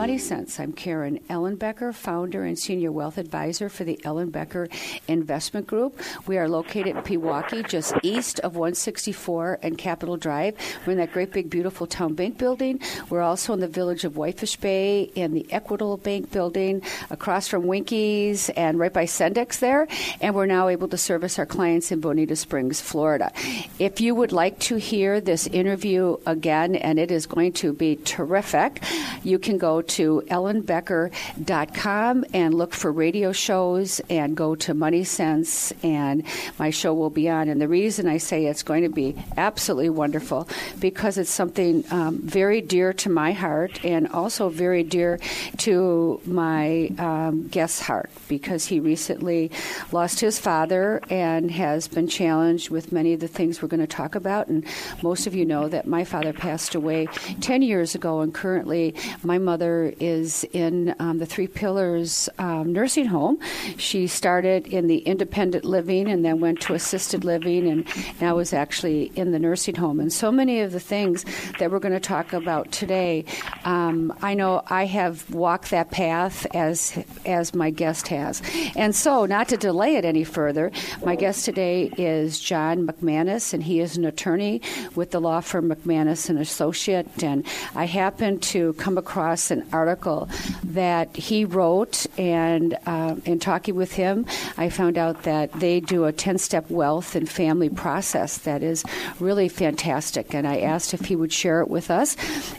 Money Sense. I'm Karen Ellenbecker, founder and senior wealth advisor for the Ellenbecker Investment Group. We are located in Pewaukee, just east of 164 and Capitol Drive. We're in that great big beautiful town bank building. We're also in the village of Whitefish Bay in the Equitable Bank building, across from Winkies and right by Sendik's there. And we're now able to service our clients in Bonita Springs, Florida. If you would like to hear this interview again, and it is going to be terrific, you can go to ellenbecker.com and look for radio shows and go to Money Sense, and my show will be on. And the reason I say it's going to be absolutely wonderful because it's something um, very dear to my heart and also very dear to my um, guest's heart because he recently lost his father and has been challenged with many of the things we're going to talk about. And most of you know that my father passed away 10 years ago, and currently my mother is in um, the Three Pillars um, nursing home. She started in the independent living and then went to assisted living and now is actually in the nursing home. And so many of the things that we're going to talk about today, um, I know I have walked that path as as my guest has. And so, not to delay it any further, my guest today is John McManus, and he is an attorney with the law firm McManus and Associate. And I happened to come across across an article that he wrote, and uh, in talking with him, I found out that they do a 10 step wealth and family process that is really fantastic. And I asked if he would share it with us.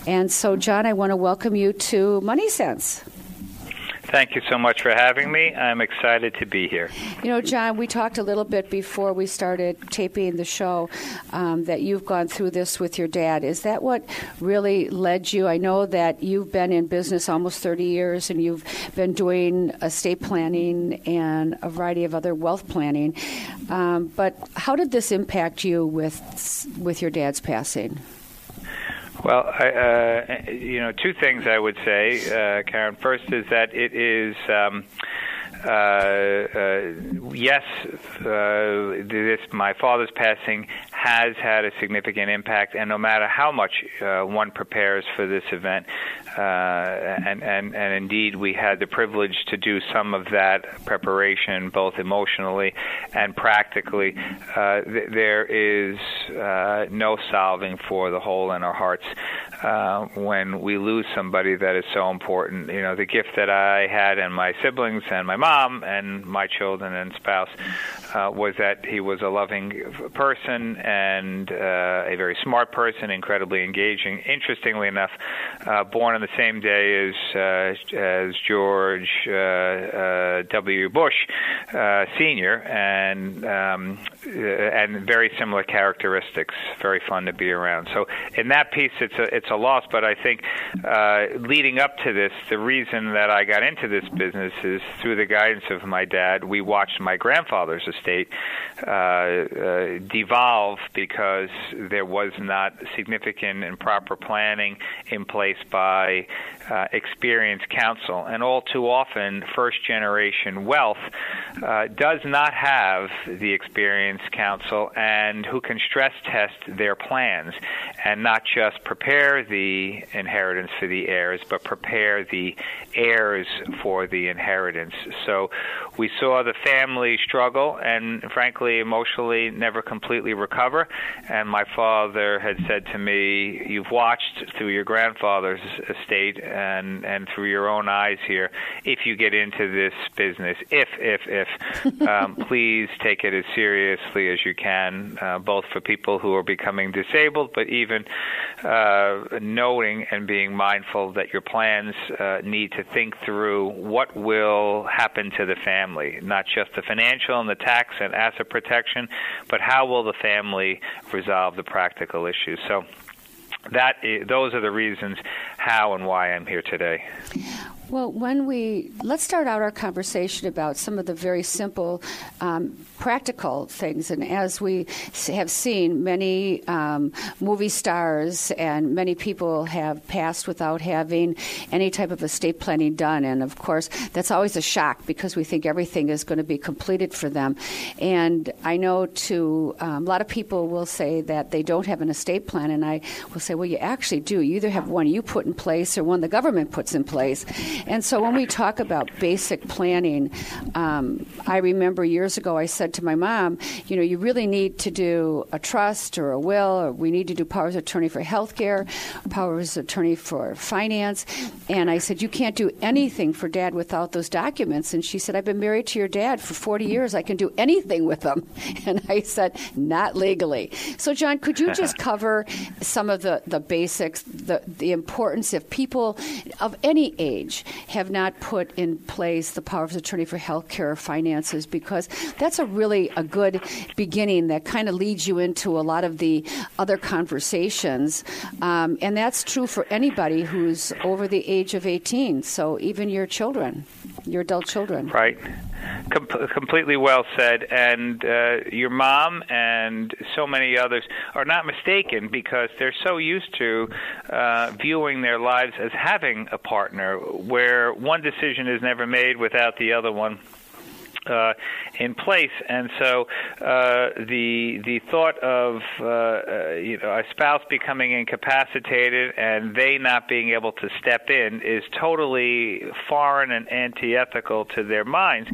And so, John, I want to welcome you to Money Sense. Thank you so much for having me. I'm excited to be here. You know, John, we talked a little bit before we started taping the show um, that you've gone through this with your dad. Is that what really led you? I know that you've been in business almost 30 years and you've been doing estate planning and a variety of other wealth planning. Um, but how did this impact you with with your dad's passing? Well, I, uh, you know, two things I would say, uh, Karen. First is that it is. Um, uh, uh, yes, uh, this my father's passing has had a significant impact, and no matter how much uh, one prepares for this event, uh, and, and and indeed we had the privilege to do some of that preparation, both emotionally and practically. Uh, th- there is uh, no solving for the hole in our hearts uh, when we lose somebody that is so important. You know, the gift that I had and my siblings and my mom and my children and spouse uh, was that he was a loving person and a very smart person, incredibly engaging. Interestingly enough, born the same day as uh, as George uh, uh, W. Bush uh, Senior, and um, uh, and very similar characteristics. Very fun to be around. So in that piece, it's a it's a loss. But I think leading up to this, the reason that I got into this business is through the guidance of my dad. We watched my grandfather's estate devolve because there was not significant and proper planning in place by by uh, experienced counsel. And all too often, first generation wealth uh, does not have the experienced counsel and who can stress test their plans and not just prepare the inheritance for the heirs, but prepare the heirs for the inheritance. So we saw the family struggle and, frankly, emotionally never completely recover. And my father had said to me, You've watched through your grandfather's estate and, and through your own eyes here, if you get into this business, if, if, if, um, please take it as seriously as you can, uh, both for people who are becoming disabled, but even uh, knowing and being mindful that your plans uh, need to think through what will happen to the family, not just the financial and the tax and asset protection, but how will the family resolve the practical issues. So that those are the reasons how and why I'm here today. Well, when we let's start out our conversation about some of the very simple, um, practical things, and as we have seen, many um, movie stars and many people have passed without having any type of estate planning done, and of course, that's always a shock because we think everything is going to be completed for them. And I know to um, a lot of people will say that they don't have an estate plan, and I will say, well, you actually do. You either have one you put in place or one the government puts in place. And so when we talk about basic planning, um, I remember years ago I said to my mom, you know, you really need to do a trust or a will, or we need to do powers of attorney for health care, powers of attorney for finance. And I said, you can't do anything for dad without those documents. And she said, I've been married to your dad for 40 years. I can do anything with them. And I said, not legally. So, John, could you just cover some of the, the basics, the, the importance of people of any age have not put in place the powers of attorney for health care finances because that's a really a good beginning that kind of leads you into a lot of the other conversations. Um, and that's true for anybody who's over the age of 18. So even your children, your adult children. Right. Com- completely well said. And uh, your mom and so many others are not mistaken because they're so used to uh, viewing their lives as having a partner where one decision is never made without the other one uh, in place, and so uh, the the thought of uh, uh, you know a spouse becoming incapacitated and they not being able to step in is totally foreign and anti-ethical to their minds.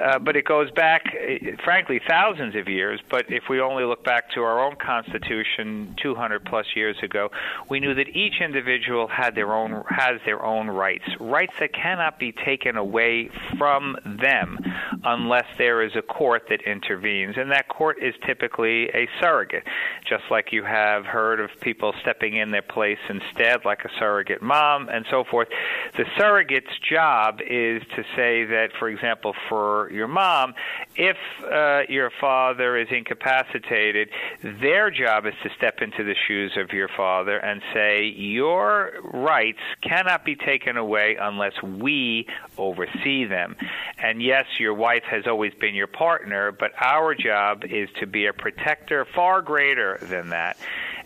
Uh, but it goes back, Uh, frankly, thousands of years. But if we only look back to our own Constitution, 200 plus years ago, we knew that each individual had their own has their own rights, rights that cannot be taken away from them unless there is a court that intervenes. And that court is typically a surrogate, just like you have heard of people stepping in their place instead, like a surrogate mom and so forth. The surrogate's job is to say that, for example, for your mom, if uh, your father is incapacitated, their job is to step into the shoes of your father and say, Your rights cannot be taken away unless we oversee them. And yes, your wife wife has always been your partner, but our job is to be a protector far greater than that.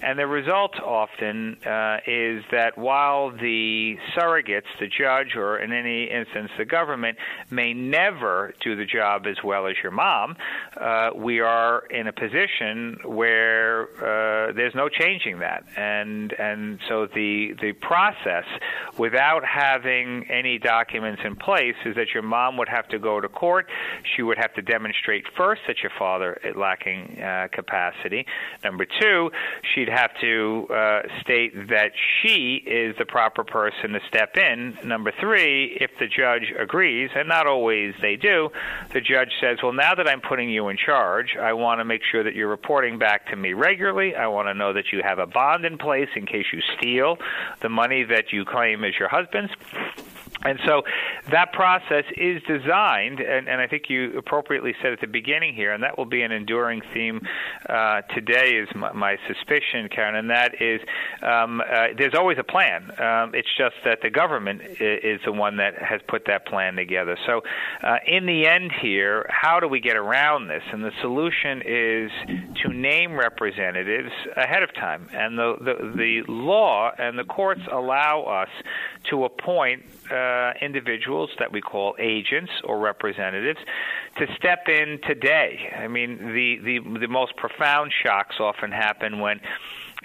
And the result often uh, is that while the surrogates, the judge, or in any instance the government, may never do the job as well as your mom, uh, we are in a position where uh, there's no changing that. And and so the the process, without having any documents in place, is that your mom would have to go to court. She would have to demonstrate first that your father is lacking uh, capacity. Number two, she'd have to uh, state that she is the proper person to step in. Number three, if the judge agrees, and not always they do, the judge says, Well, now that I'm putting you in charge, I want to make sure that you're reporting back to me regularly. I want to know that you have a bond in place in case you steal the money that you claim is your husband's. And so that process is designed, and, and, I think you appropriately said at the beginning here, and that will be an enduring theme uh, today, is my, my, suspicion, Karen, and that is um, uh, there's always a plan. Um, it's just that the government is, the one that has put that plan together. So, uh, in the end here, how do we get around this? And the solution is to name representatives ahead of time. And the, the, the law and the courts allow us to appoint uh, Uh, individuals that we call agents or representatives to step in today. I mean, the, the, the most profound shocks often happen when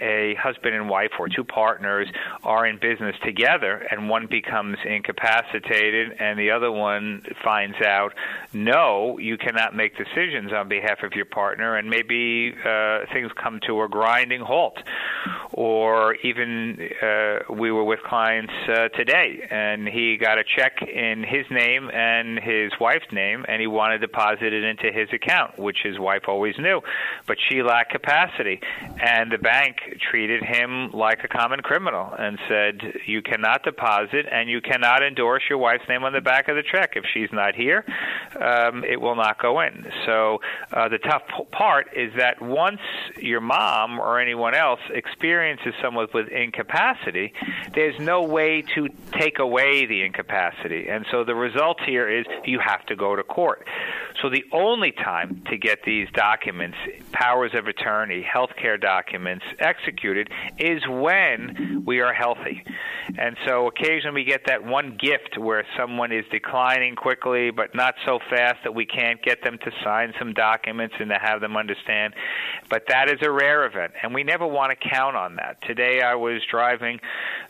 a husband and wife or two partners are in business together and one becomes incapacitated and the other one finds out, no, you cannot make decisions on behalf of your partner, and maybe uh, things come to a grinding halt. Or even uh, we were with clients uh, today, and he got a check in his name and his wife's name, and he wanted to deposit it into his account, which his wife always knew, but she lacked capacity, and the bank treated him like a common criminal and said, You cannot deposit and you cannot endorse your wife's name on the back of the check. If she's not here, um, it will not go in. So uh, the tough part is that once your mom or anyone else experiences someone with incapacity, there's no way to take away the incapacity. And so the result here is you have to go to court. So the only time to get these documents, powers of attorney, health care documents executed is when we are healthy. And so occasionally we get that one gift where someone is declining quickly, but not so fast that we can't get them to sign some documents and to have them understand. But that is a rare event, and we never want to count on that. Today I was driving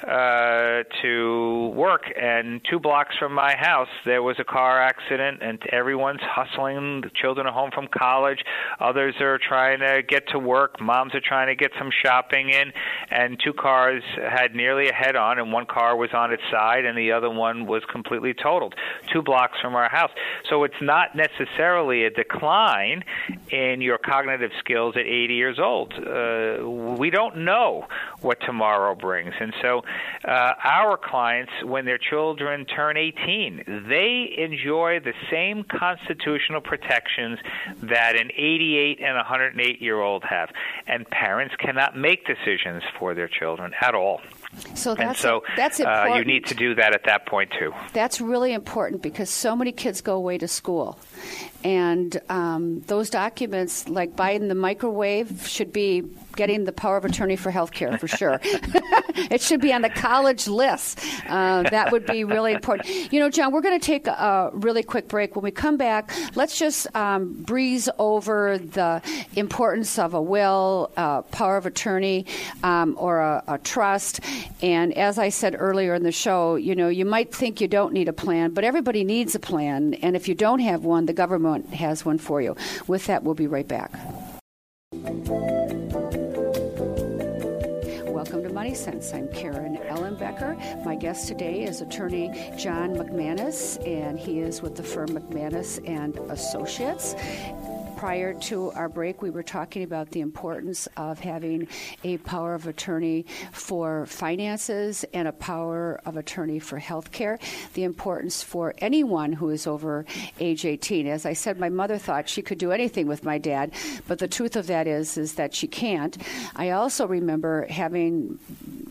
uh, to work, and two blocks from my house there was a car accident, and everyone's hustling. The children are home from college, others are trying to get to work, moms are trying to get some shopping in, and two cars had nearly a head-on, and one car was on its side, and the other one was completely totaled, two blocks from our house. So it's not necessarily a decline in your cognitive skills at 80 years old. Uh, we don't know what tomorrow brings, and so uh, our clients, when their children turn 18, they enjoy the same constitutional protections that an 88 and 108 year old have, and parents cannot make decisions for their children at all. So that's and so that's important. Uh, you need to do that at that point too. That's really important because so many kids go away to school, and um, those documents, like buying the microwave, should be getting the power of attorney for health care for sure. it should be on the college list. Uh, that would be really important. You know, John, we're going to take a really quick break. When we come back, let's just um, breeze over the importance of a will, uh, power of attorney, um, or a, a trust. And as I said earlier in the show, you know, you might think you don't need a plan, but everybody needs a plan. And if you don't have one, the government has one for you. With that, we'll be right back. Welcome to Money Sense. I'm Karen Ellenbecker. My guest today is attorney John McManus, and he is with the firm McManus and Associates prior to our break, we were talking about the importance of having a power of attorney for finances and a power of attorney for health care. The importance for anyone who is over age 18. As I said, my mother thought she could do anything with my dad, but the truth of that is, is that she can't. I also remember having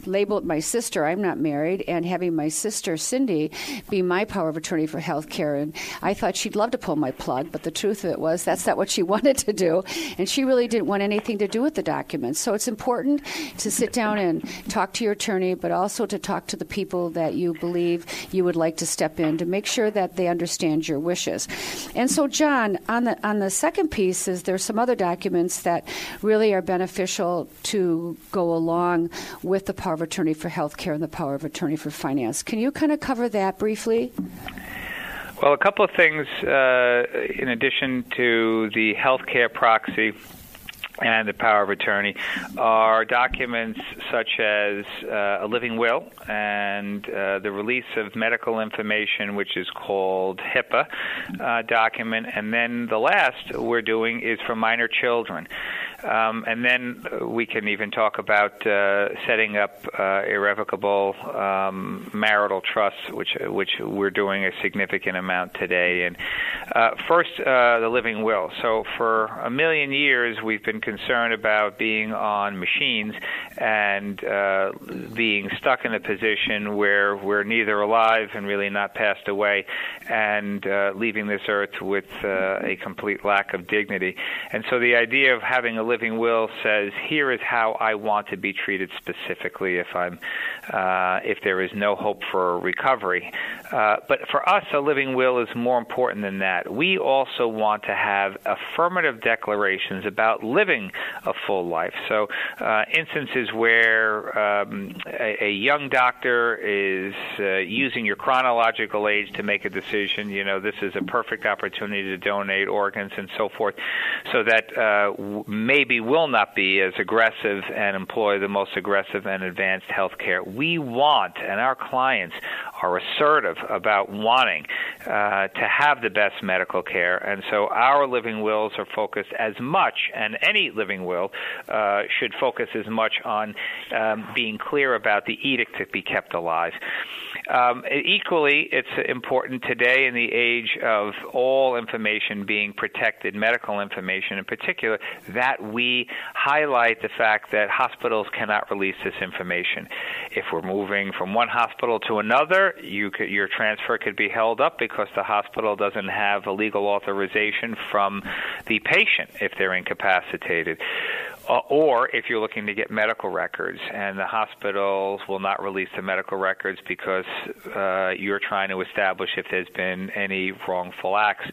labeled my sister, I'm not married, and having my sister, Cindy, be my power of attorney for health care. And I thought she'd love to pull my plug, but the truth of it was that's not what she wanted to do. And she really didn't want anything to do with the documents. So it's important to sit down and talk to your attorney, but also to talk to the people that you believe you would like to step in to make sure that they understand your wishes. And so, John, on the on the second piece is there's some other documents that really are beneficial to go along with the power of attorney for health care and the power of attorney for finance. Can you kind of cover that briefly? Well, a couple of things uh, in addition to the healthcare proxy and the power of attorney are documents such as uh, a living will and uh, the release of medical information, which is called HIPAA uh, document. And then the last we're doing is for minor children. Um, and then we can even talk about uh, setting up uh, irrevocable um, marital trusts, which which we're doing a significant amount today. And uh, first, uh, the living will. So for a million years, we've been concerned about being on machines and uh, being stuck in a position where we're neither alive and really not passed away, and uh, leaving this earth with a complete lack of dignity. And so the idea of having a living will says, "Here is how I want to be treated specifically if I'm uh, if there is no hope for recovery." Uh, but for us, a living will is more important than that. We also want to have affirmative declarations about living a full life. So, uh, instances where um, a, a, young doctor is uh, using your chronological age to make a decision, you know, this is a perfect opportunity to donate organs and so forth, so that uh, maybe maybe will not be as aggressive and employ the most aggressive and advanced health care. We want, and our clients are assertive about wanting uh, to have the best medical care. And so our living wills are focused as much, and any living will uh, should focus as much on um, being clear about the edict to be kept alive. Um, equally, it's important today in the age of all information being protected, medical information in particular, that we highlight the fact that hospitals cannot release this information. If we're moving from one hospital to another, you could, your transfer could be held up because the hospital doesn't have a legal authorization from the patient if they're incapacitated uh, or if you're looking to get medical records, and the hospitals will not release the medical records because uh, you're trying to establish if there's been any wrongful acts.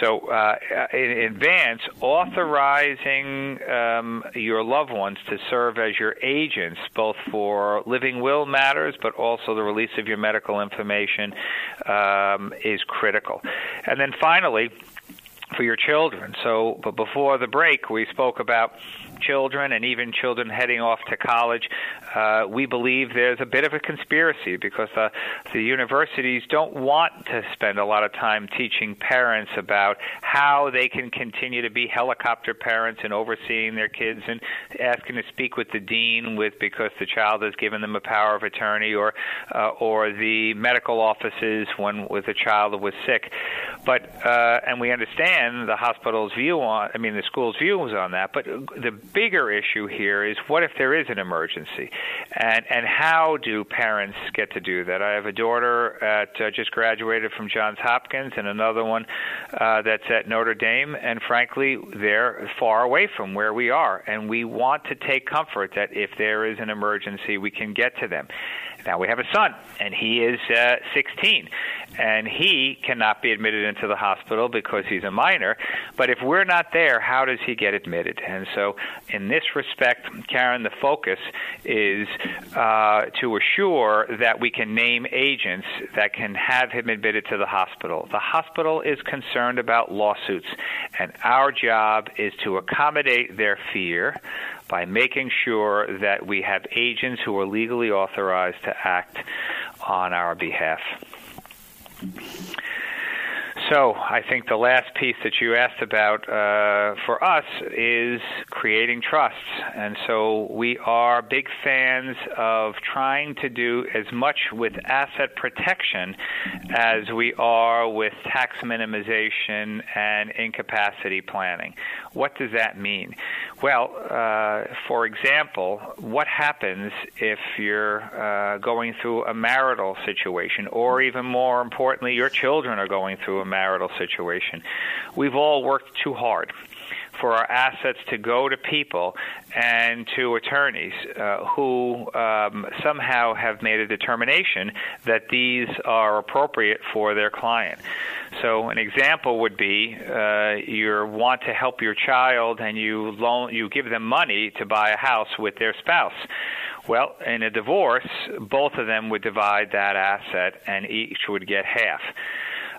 So, uh, in advance, authorizing um, your loved ones to serve as your agents, both for living will matters, but also the release of your medical information, um, is critical. And then finally, for your children. So, but before the break, we spoke about children and even children heading off to college. Uh, we believe there's a bit of a conspiracy because uh, the universities don't want to spend a lot of time teaching parents about how they can continue to be helicopter parents and overseeing their kids and asking to speak with the dean with because the child has given them a power of attorney or uh, or the medical offices when with a child that was sick. But uh, and we understand the hospital's view on, I mean the school's views on that. But the bigger issue here is what if there is an emergency, and and how do parents get to do that? I have a daughter at uh, just graduated from Johns Hopkins and another one uh, that's at Notre Dame, and frankly, they're far away from where we are, and we want to take comfort that if there is an emergency, we can get to them. Now we have a son, and he is uh, 16, and he cannot be admitted into the hospital because he's a minor. But if we're not there, how does he get admitted? And so, in this respect, Karen, the focus is uh, to assure that we can name agents that can have him admitted to the hospital. The hospital is concerned about lawsuits, and our job is to accommodate their fear by making sure that we have agents who are legally authorized to act on our behalf. So I think the last piece that you asked about uh, for us is creating trusts. And so we are big fans of trying to do as much with asset protection as we are with tax minimization and incapacity planning. What does that mean? Well, uh, for example, what happens if you're uh, going through a marital situation, or even more importantly, your children are going through a marital situation? We've all worked too hard for our assets to go to people and to attorneys uh, who um, somehow have made a determination that these are appropriate for their client. So an example would be uh, you want to help your child and you loan you give them money to buy a house with their spouse. Well, in a divorce, both of them would divide that asset and each would get half.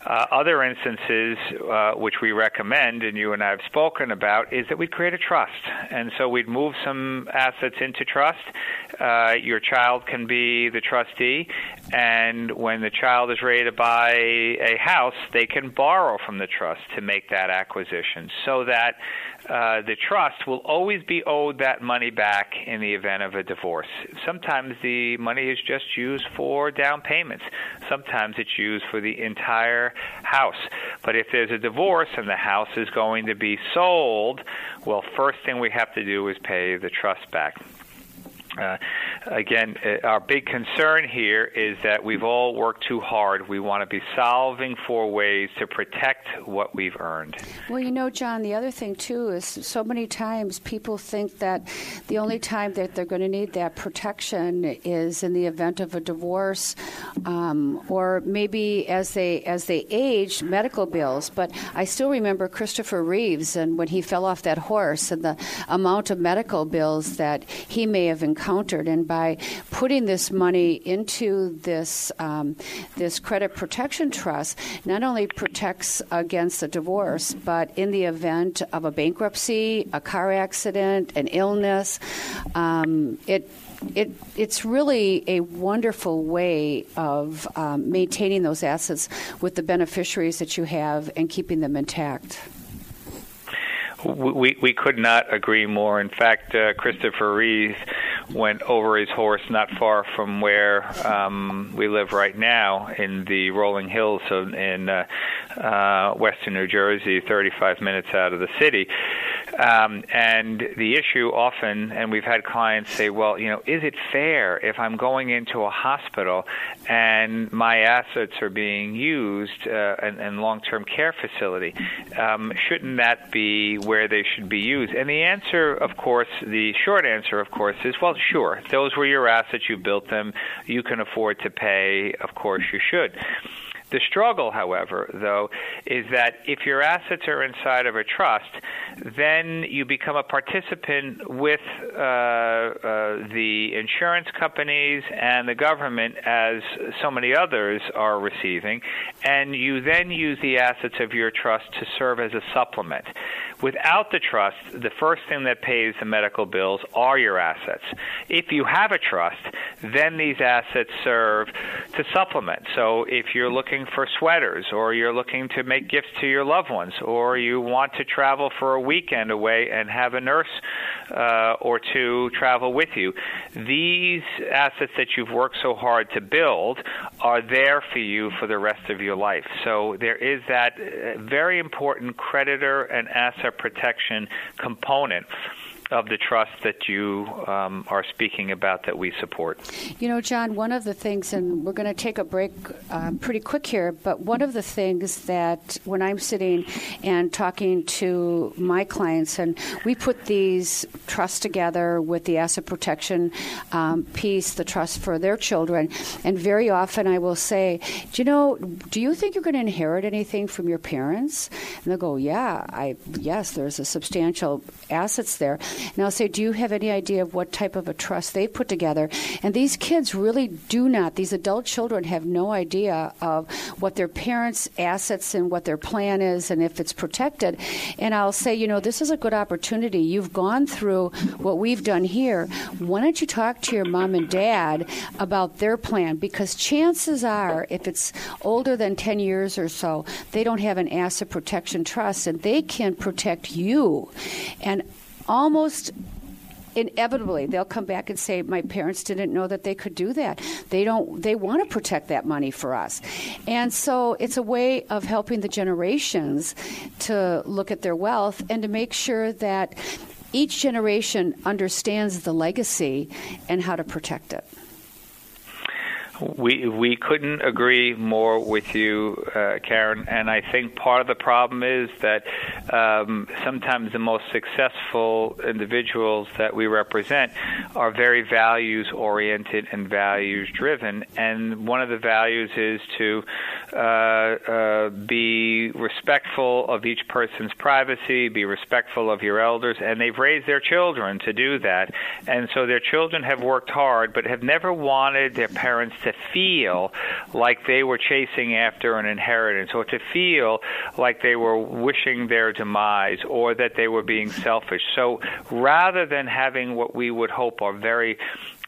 Uh, other instances, uh, which we recommend, and you and I have spoken about, is that we create a trust. And so we'd move some assets into trust. Uh, your child can be the trustee, and when the child is ready to buy a house, they can borrow from the trust to make that acquisition so that uh, the trust will always be owed that money back in the event of a divorce. Sometimes the money is just used for down payments. Sometimes it's used for the entire house. But if there's a divorce and the house is going to be sold, well, first thing we have to do is pay the trust back. Uh, again, uh, our big concern here is that we've all worked too hard. We want to be solving for ways to protect what we've earned. Well, you know, John, the other thing, too, is so many times people think that the only time that they're going to need that protection is in the event of a divorce um, or maybe as they, as they age, medical bills. But I still remember Christopher Reeves and when he fell off that horse and the amount of medical bills that he may have encountered. And by putting this money into this um, this credit protection trust, not only protects against a divorce, but in the event of a bankruptcy, a car accident, an illness, um, it it, it's really a wonderful way of um, maintaining those assets with the beneficiaries that you have and keeping them intact. We, we could not agree more. In fact, uh, Christopher Reeve went over his horse not far from where um, we live right now in the rolling hills in uh, uh, western New Jersey, 35 minutes out of the city. Um, and the issue often, and we've had clients say, well, you know, is it fair if I'm going into a hospital and my assets are being used uh, in, in long-term care facility? Um, shouldn't that be where they should be used? And the answer, of course, the short answer, of course, is well, sure. Those were your assets. You built them. You can afford to pay. Of course, you should. The struggle, however, though, is that if your assets are inside of a trust, then you become a participant with uh, uh, the insurance companies and the government, as so many others are receiving, and you then use the assets of your trust to serve as a supplement. Without the trust, the first thing that pays the medical bills are your assets. If you have a trust, then these assets serve to supplement. So if you're looking for sweaters, or you're looking to make gifts to your loved ones, or you want to travel for a weekend away and have a nurse uh, or two travel with you, these assets that you've worked so hard to build are there for you for the rest of your life. So there is that uh, very important creditor and asset protection component of the trust that you um, are speaking about that we support. You know, John, one of the things, and we're going to take a break uh, pretty quick here, but one of the things that when I'm sitting and talking to my clients, and we put these trusts together with the asset protection um, piece, the trust for their children, and very often I will say, Do you know, do you think you're going to inherit anything from your parents? And they'll go, Yeah, I, yes, there's a substantial assets there. And I'll say, Do you have any idea of what type of a trust they've put together? And these kids really do not, these adult children have no idea of what their parents' assets and what their plan is and if it's protected. And I'll say, You know, this is a good opportunity. You've gone through what we've done here. Why don't you talk to your mom and dad about their plan? Because chances are, if it's older than 10 years or so, they don't have an asset protection trust and they can protect you. And almost inevitably they'll come back and say my parents didn't know that they could do that. They don't they want to protect that money for us. And so it's a way of helping the generations to look at their wealth and to make sure that each generation understands the legacy and how to protect it we we couldn't agree more with you, uh, Karen. And I think part of the problem is that um, sometimes the most successful individuals that we represent are very values oriented and values driven. And one of the values is to uh, uh, be respectful of each person's privacy, be respectful of your elders, and they've raised their children to do that. And so their children have worked hard, but have never wanted their parents to feel like they were chasing after an inheritance or to feel like they were wishing their demise or that they were being selfish. So rather than having what we would hope are very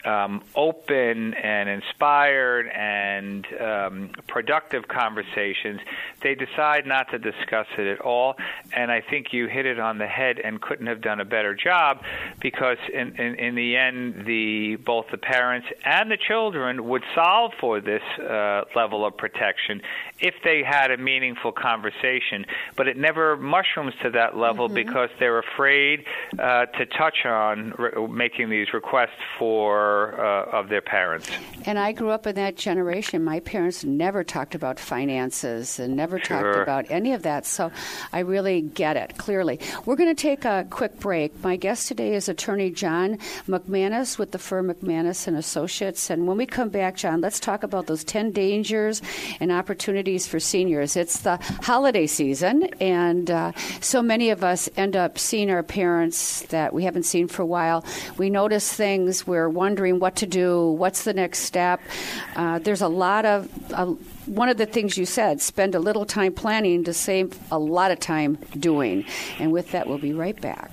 um, open and inspired and um, productive conversations, they decide not to discuss it at all. And I think you hit it on the head and couldn't have done a better job because in, in, in the end, the both the parents and the children would solve for this uh, level of protection if they had a meaningful conversation. But it never mushrooms to that level mm-hmm. because they're afraid uh, to touch on re- making these requests for uh, of their parents. And I grew up in that generation. My parents never talked about finances and never sure. talked about any of that. So I really get it clearly. We're going to take a quick break. My guest today is Attorney John McManus with the firm McManus and Associates. And when we come back, John, let's talk about those ten dangers and opportunities for seniors. It's the holiday season, and uh, so many of us end up seeing our parents that we haven't seen for a while. We notice things. We're wondering wondering what to do, what's the next step. Uh, there's a lot of uh, one of the things you said spend a little time planning to save a lot of time doing. And with that, we'll be right back.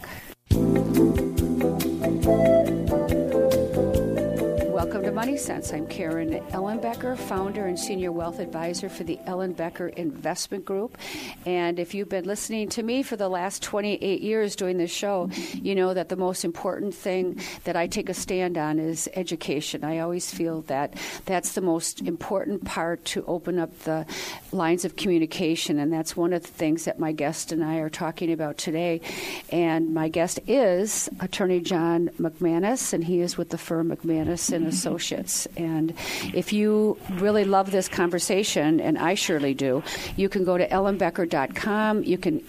Welcome to Money Sense. I'm Karen Ellenbecker, founder and senior wealth advisor for the Ellenbecker Investment Group. And if you've been listening to me for the last 28 years doing this show, you know that the most important thing that I take a stand on is education. I always feel that that's the most important part to open up the lines of communication. And that's one of the things that my guest and I are talking about today. And my guest is Attorney John McManus, and he is with the firm McManus and Associates. And if you really love this conversation, and I surely do, you can go to ellenbecker.com. You can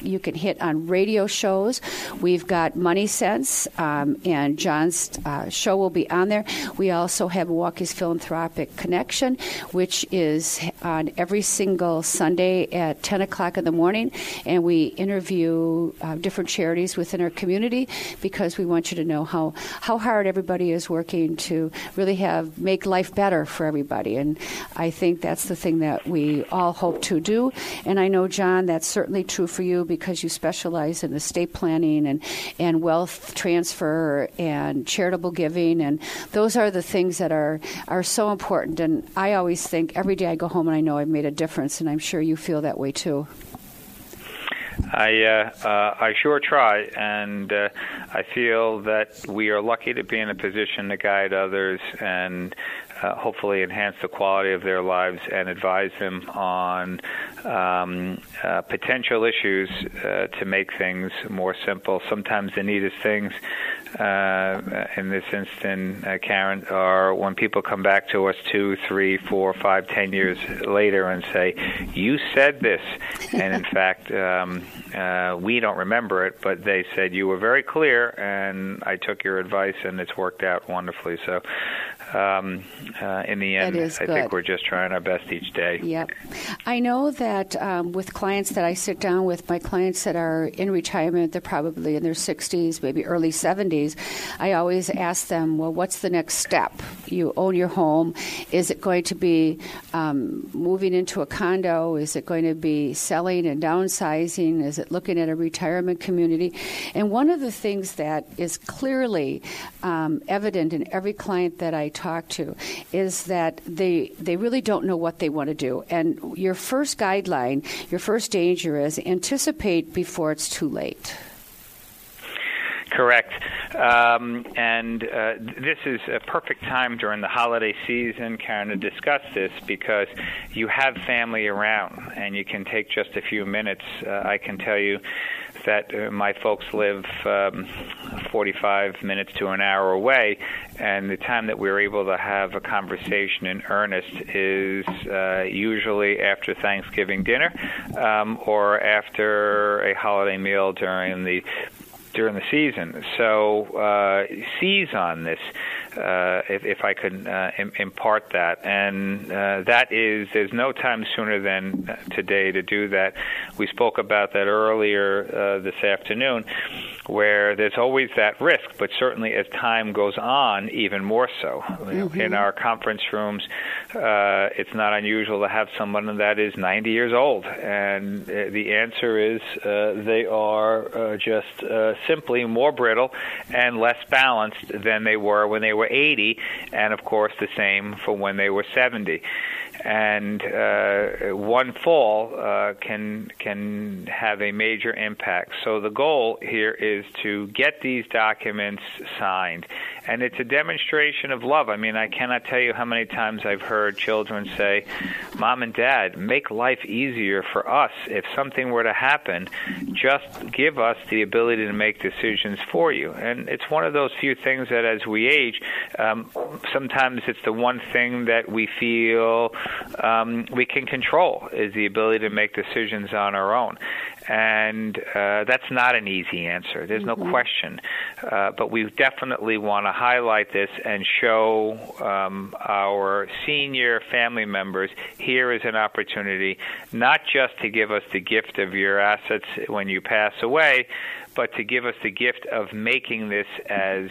you can hit on radio shows. We've got Money Sense, um, and John's uh, show will be on there. We also have Milwaukee's Philanthropic Connection, which is on every single Sunday at 10 o'clock in the morning, and we interview uh, different charities within our community because we want you to know how, how hard everybody is working to really have make life better for everybody. And I think that's the thing that we all hope to do. And I know, John, that's certainly true for you because you specialize in estate planning and, and wealth transfer and charitable giving. And those are the things that are, are so important. And I always think every day I go home and I know I've made a difference, and I'm sure you feel that way too. I uh, uh, I sure try, and uh, I feel that we are lucky to be in a position to guide others and uh, hopefully enhance the quality of their lives and advise them on um, uh, potential issues uh, to make things more simple. Sometimes the neatest things, uh, in this instance, uh, Karen, are when people come back to us two, three, four, five, ten years later and say, "You said this," and in fact, um, uh, we don't remember it, but they said you were very clear, and I took your advice, and it's worked out wonderfully. So um, uh, in the end, I good. think we're just trying our best each day. Yep. I know that um, with clients that I sit down with, my clients that are in retirement, they're probably in their 60s, maybe early 70s, I always ask them, well, what's the next step? You own your home. Is it going to be um, moving into a condo? Is it going to be selling and downsizing? Is it looking at a retirement community? And one of the things that is clearly um, evident in every client that I talk to is that they they really don't know what they want to do. And your first guideline, your first danger is anticipate before it's too late. Correct. Um, and uh, this is a perfect time during the holiday season, Karen, to discuss this because you have family around and you can take just a few minutes. Uh, I can tell you that uh, my folks live um, 45 minutes to an hour away, and the time that we're able to have a conversation in earnest is uh, usually after Thanksgiving dinner um, or after a holiday meal during the during the season. So uh, seize on this, uh, if, if I could uh, Im- impart that. And uh, that is, there's no time sooner than today to do that. We spoke about that earlier uh, this afternoon, where there's always that risk, but certainly as time goes on, even more so. Mm-hmm. In our conference rooms, uh, it's not unusual to have someone that is 90 years old, and uh, the answer is uh, they are uh, just uh, simply more brittle and less balanced than they were when they were 80, and of course the same for when they were 70 and uh, one fall uh, can can have a major impact. So the goal here is to get these documents signed, and it's a demonstration of love. I mean, I cannot tell you how many times I've heard children say, "Mom and Dad, make life easier for us. If something were to happen, just give us the ability to make decisions for you." And it's one of those few things that, as we age, um, sometimes it's the one thing that we feel um, we can control is the ability to make decisions on our own. And uh, that's not an easy answer. There's mm-hmm. no question. Uh, but we definitely want to highlight this and show um, our senior family members here is an opportunity not just to give us the gift of your assets when you pass away, but to give us the gift of making this as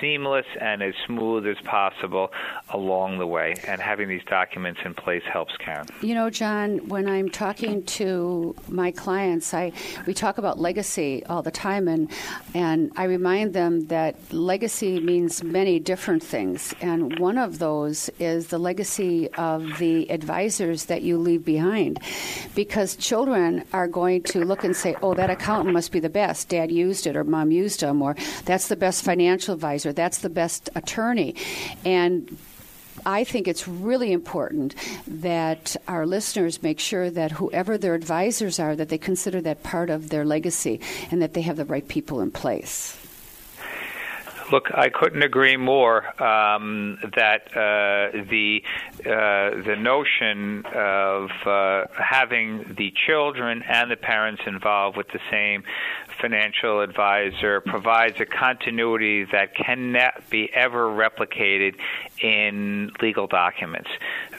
seamless and as smooth as possible along the way. And having these documents in place helps, Karen. You know, John, when I'm talking to my clients, I we talk about legacy all the time, and and I remind them that legacy means many different things, and one of those is the legacy of the advisors that you leave behind, because children are going to look and say, "Oh, that accountant must be the best. Dad used it, or Mom used them, or that's the best financial advisor. That's the best attorney," and I think it's really important that our listeners make sure that whoever their advisors are, that they consider that part of their legacy and that they have the right people in place. Look, I couldn't agree more um, that uh, the uh, the notion of uh, having the children and the parents involved with the same financial advisor provides a continuity that cannot be ever replicated in legal documents.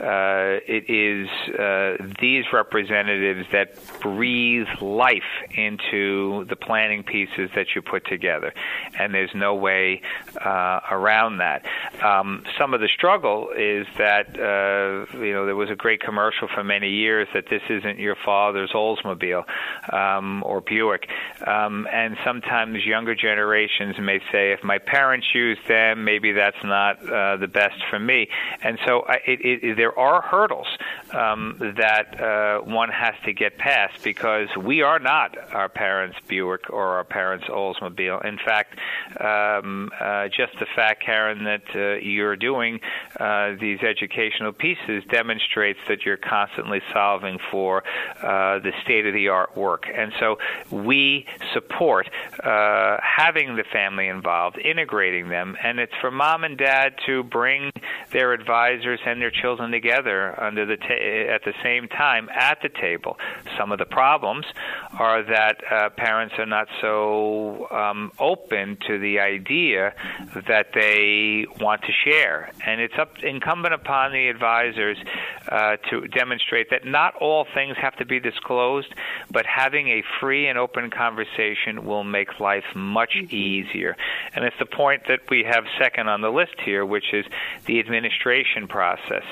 Uh, it is uh, these representatives that breathe life into the planning pieces that you put together, and there's no way uh, around that. Um, some of the struggle is that uh, you know there was a great commercial for many years that this isn't your father's Oldsmobile um, or Buick. Um, and sometimes younger generations may say, if my parents use them, maybe that's not uh, the best for me. And so uh, it, it, there are hurdles um, that uh, one has to get past because we are not our parents' Buick or our parents' Oldsmobile. In fact, um, uh, just the fact, Karen, that uh, you're doing uh, these educational pieces demonstrates that you're constantly solving for uh, the state of the art work. And so we support uh, having the family involved, integrating them, and it's for mom and dad to bring their advisors and their children together under the ta- at the same time at the table. Some of the problems are that uh, parents are not so um, open to the idea that they want to share, and it's up incumbent upon the advisors uh, to demonstrate that not all things have to be disclosed, but having a free and open conversation will make life much easier. And it's the point that we have second on the list here, which is the administration process.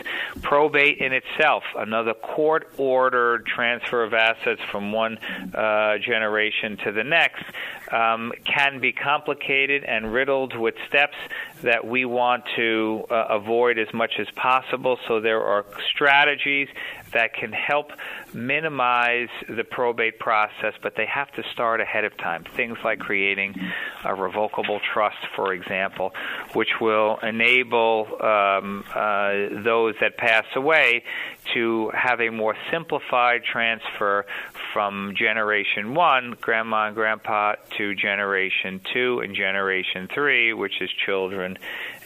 Probate in itself, another court ordered transfer of assets from one uh, generation to the next, um, can be complicated and riddled with steps that we want to uh, avoid as much as possible. So there are strategies that can help minimize the probate process, but they have to start ahead of time. Things like creating a revocable trust, for example, which will enable um, uh, those that pass away to have a more simplified transfer from generation one, grandma and grandpa, to generation two and generation three, which is children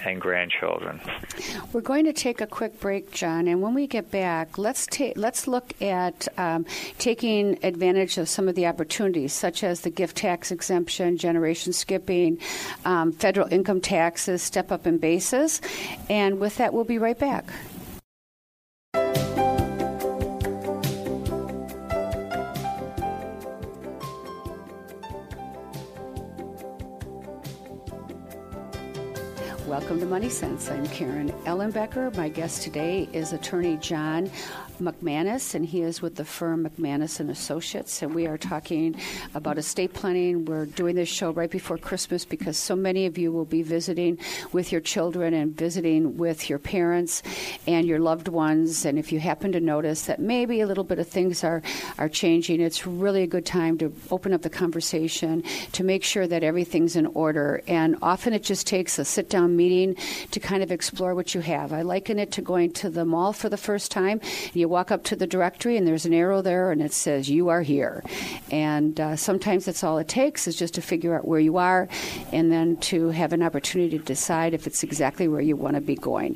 and grandchildren. We're going to take a quick break, John, and when we get back, let's ta- let's look at um, taking advantage of some of the opportunities, such as the gift tax exemption, generation skipping, um, federal income taxes, step up in basis, and with that, we'll be right back. Welcome to Money Sense. I'm Karen Ellenbecker. My guest today is attorney John McManus, and he is with the firm McManus and Associates. And we are talking about estate planning. We're doing this show right before Christmas because so many of you will be visiting with your children and visiting with your parents and your loved ones. And if you happen to notice that maybe a little bit of things are are changing, it's really a good time to open up the conversation to make sure that everything's in order. And often it just takes a sit down meeting to kind of explore what you have. I liken it to going to the mall for the first time. You you walk up to the directory and there's an arrow there and it says you are here. And uh, sometimes that's all it takes is just to figure out where you are and then to have an opportunity to decide if it's exactly where you want to be going.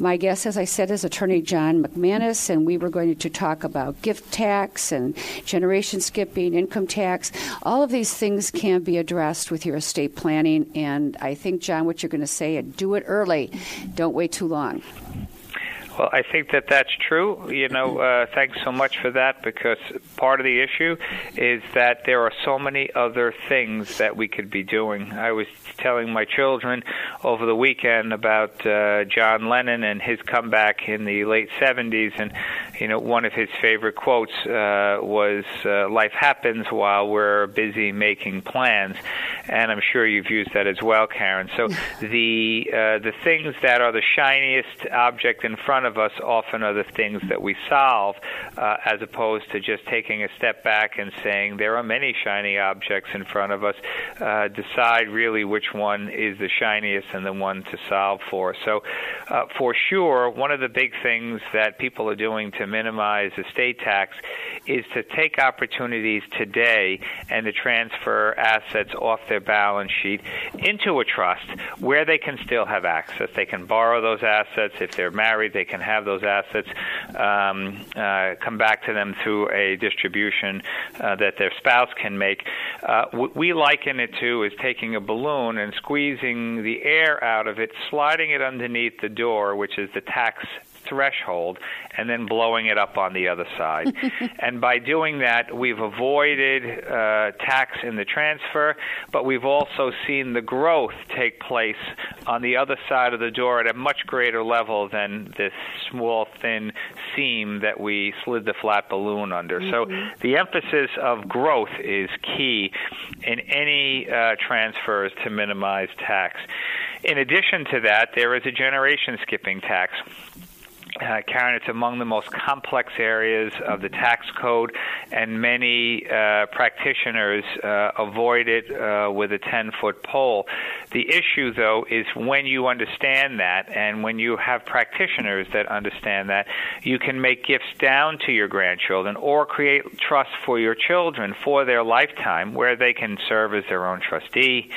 My guest, as I said, is attorney John McManus, and we were going to talk about gift tax and generation skipping, income tax. All of these things can be addressed with your estate planning. And I think, John, what you're going to say, do it early. Don't wait too long. Well, I think that that's true. You know, uh, thanks so much for that because part of the issue is that there are so many other things that we could be doing. I was telling my children over the weekend about uh, John Lennon and his comeback in the late 70s, and you know, one of his favorite quotes uh, was uh, "Life happens while we're busy making plans," and I'm sure you've used that as well, Karen. So the uh, the things that are the shiniest object in front of us often are the things that we solve, uh, as opposed to just taking a step back and saying there are many shiny objects in front of us. Uh, decide really which one is the shiniest and the one to solve for. So, uh, for sure, one of the big things that people are doing to minimize estate tax is to take opportunities today and to transfer assets off their balance sheet into a trust where they can still have access. They can borrow those assets. If they're married, they can have those assets um, uh, come back to them through a distribution uh, that their spouse can make. Uh, we liken it to is taking a balloon and squeezing the air out of it, sliding it underneath the door, which is the tax threshold and then blowing it up on the other side. and by doing that, we've avoided uh, tax in the transfer, but we've also seen the growth take place on the other side of the door at a much greater level than this small, thin seam that we slid the flat balloon under. Mm-hmm. So the emphasis of growth is key in any uh, transfers to minimize tax. In addition to that, there is a generation skipping tax. Uh, Karen, it's among the most complex areas of the tax code, and many uh, practitioners uh, avoid it uh, with a 10 foot pole. The issue, though, is when you understand that, and when you have practitioners that understand that, you can make gifts down to your grandchildren or create trust for your children for their lifetime where they can serve as their own trustee,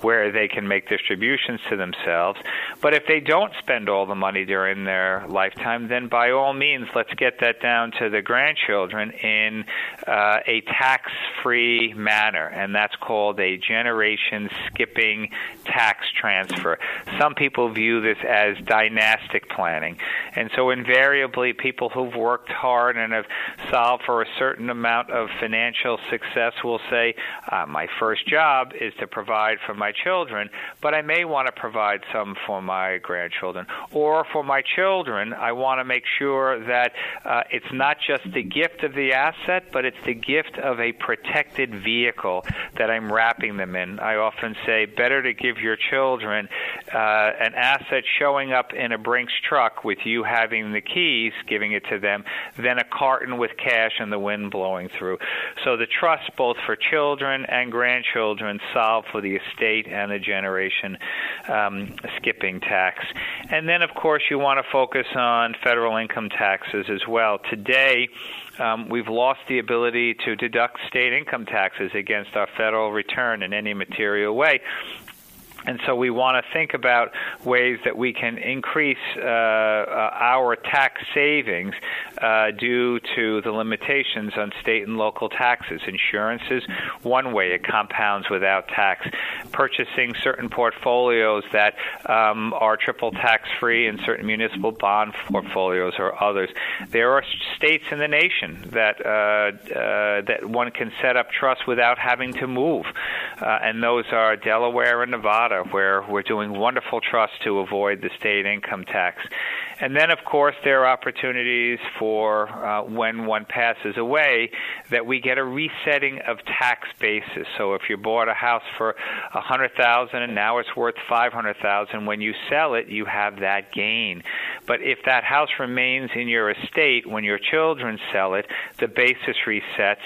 where they can make distributions to themselves. But if they don't spend all the money during their lifetime, lifetime, then by all means, let's get that down to the grandchildren in uh, a tax free manner. And that's called a generation skipping tax transfer. Some people view this as dynastic planning. And so, invariably, people who've worked hard and have solved for a certain amount of financial success will say, uh, My first job is to provide for my children, but I may want to provide some for my grandchildren. Or for my children, I want to make sure that uh, it's not just the gift of the asset, but it's the gift of a protected vehicle that I'm wrapping them in. I often say, better to give your children uh, an asset showing up in a Brinks truck with you having the keys, giving it to them, than a carton with cash and the wind blowing through. So the trust, both for children and grandchildren, solve for the estate and the generation um, skipping tax. And then, of course, you want to focus on federal income taxes as well. Today, um, we've lost the ability to deduct state income taxes against our federal return in any material way. And so we want to think about ways that we can increase uh, uh, our tax savings uh, due to the limitations on state and local taxes. Insurance is one way it compounds without tax. Purchasing certain portfolios that um, are triple tax free and certain municipal bond portfolios or others. There are states in the nation that uh, uh, that one can set up trusts without having to move, and those are Delaware and Nevada, where we're doing wonderful trusts to avoid the state income tax. And then, of course, there are opportunities for uh, when one passes away that we get a resetting of tax basis. So if you bought a house for a hundred thousand and now it's worth five hundred thousand, when you sell it, you have that gain. But if that house remains in your estate when your children sell it, the basis resets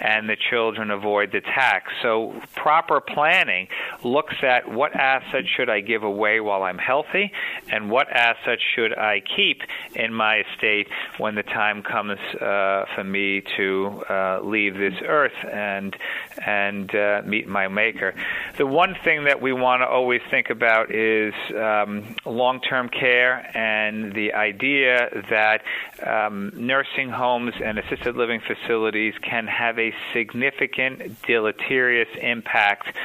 and the children avoid the tax. So proper planning looks at what assets should I give away while I'm healthy and what assets should I keep in my estate when the time comes uh, for me to uh, leave this earth and and uh, meet my Maker. The one thing that we want to always think about is um, long-term care and the idea that um, nursing homes and assisted living facilities can have a significant deleterious impact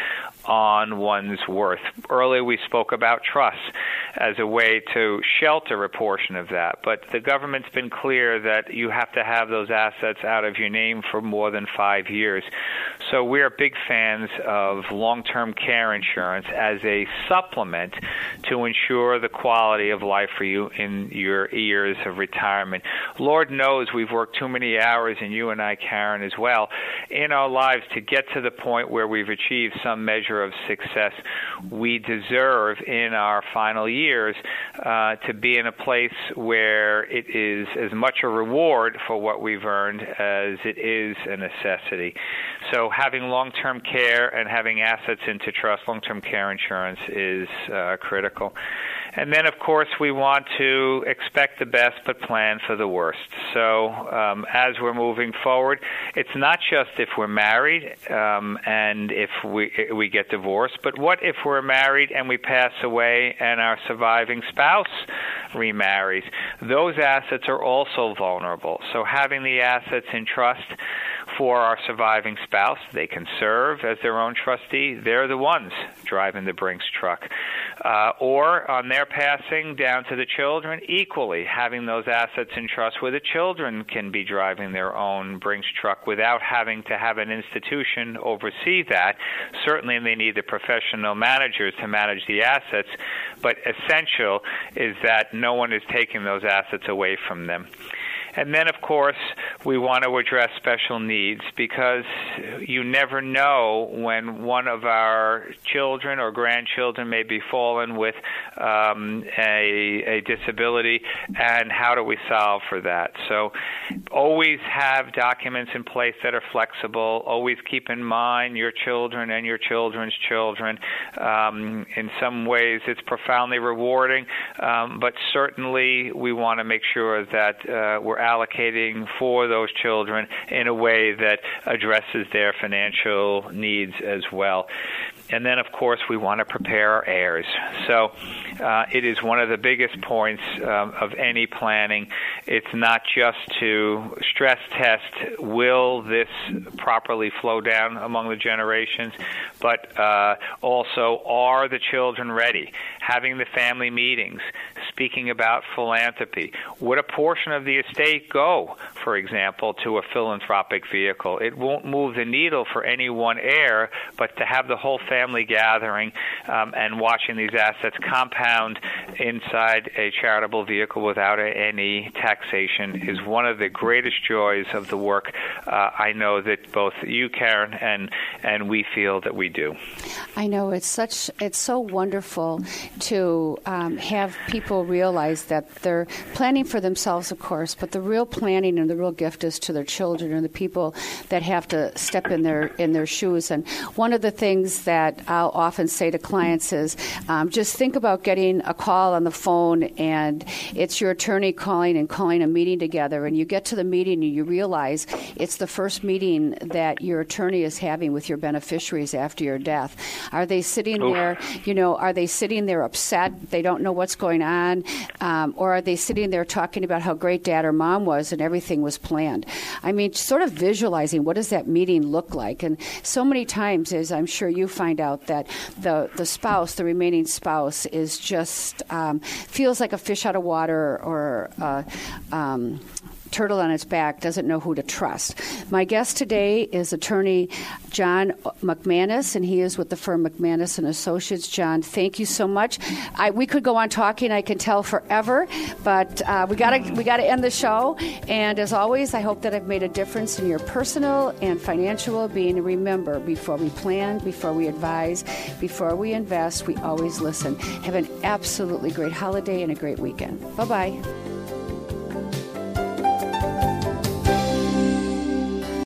on one's worth. Earlier we spoke about trust. as a way to shelter portion of that. But the government's been clear that you have to have those assets out of your name for more than five years. So we're big fans of long term care insurance as a supplement to ensure the quality of life for you in your years of retirement. Lord knows we've worked too many hours, and you and I, Karen, as well, in our lives to get to the point where we've achieved some measure of success. We deserve in our final years uh, to be in a place where it is as much a reward for what we've earned as it is a necessity. So having long-term care and having assets into trust, long-term care insurance is uh, critical. And then, of course, we want to expect the best but plan for the worst. So, um, as we're moving forward, it's not just if we're married um, and if we we get divorced, but what if we're married and we pass away and our surviving spouse remarries? Those assets are also vulnerable. So, having the assets in trust for our surviving spouse. They can serve as their own trustee. They're the ones driving the Brinks truck. Uh, or on their passing down to the children, equally having those assets in trust where the children can be driving their own Brinks truck without having to have an institution oversee that. Certainly, they need the professional managers to manage the assets, but essential is that no one is taking those assets away from them. And then, of course, we want to address special needs because you never know when one of our children or grandchildren may be fallen with um, a, a disability, and how do we solve for that? So, always have documents in place that are flexible. Always keep in mind your children and your children's children. Um, in some ways, it's profoundly rewarding, um, but certainly we want to make sure that uh, we're allocating for those children in a way that addresses their financial needs as well. And then, of course, we want to prepare our heirs. So uh, it is one of the biggest points um, of any planning. It's not just to stress test will this properly flow down among the generations, but uh, also are the children ready? Having the family meetings, speaking about philanthropy. Would a portion of the estate go, for example, to a philanthropic vehicle? It won't move the needle for any one heir, but to have the whole family gathering um, and watching these assets compound inside a charitable vehicle without any taxation is one of the greatest joys of the work uh, I know that both you, Karen, and and we feel that we do. I know it's such it's so wonderful to um, have people realize that they're planning for themselves, of course, but the real planning and the real gift is to their children and the people that have to step in their in their shoes. And one of the things that I'll often say to clients is, um, just think about getting a call on the phone and it's your attorney calling and calling a meeting together, and you get to the meeting and you realize it's the first meeting that your attorney is having with your beneficiaries after your death. Are they sitting there? You know, are they sitting there upset? They don't know what's going on, um, or are they sitting there talking about how great dad or mom was and everything was planned? I mean, sort of visualizing what does that meeting look like, and so many times, as I'm sure you find out, that the the spouse, the remaining spouse, is just um, feels like a fish out of water or. Uh, um, turtle on its back doesn't know who to trust. My guest today is attorney John McManus, and he is with the firm McManus and Associates. John, thank you so much. I, we could go on talking, I can tell forever, but uh, we got to we got to end the show. And as always, I hope that I've made a difference in your personal and financial well-being. Remember, before we plan, before we advise, before we invest, we always listen. Have an absolutely great holiday and a great weekend. Bye bye.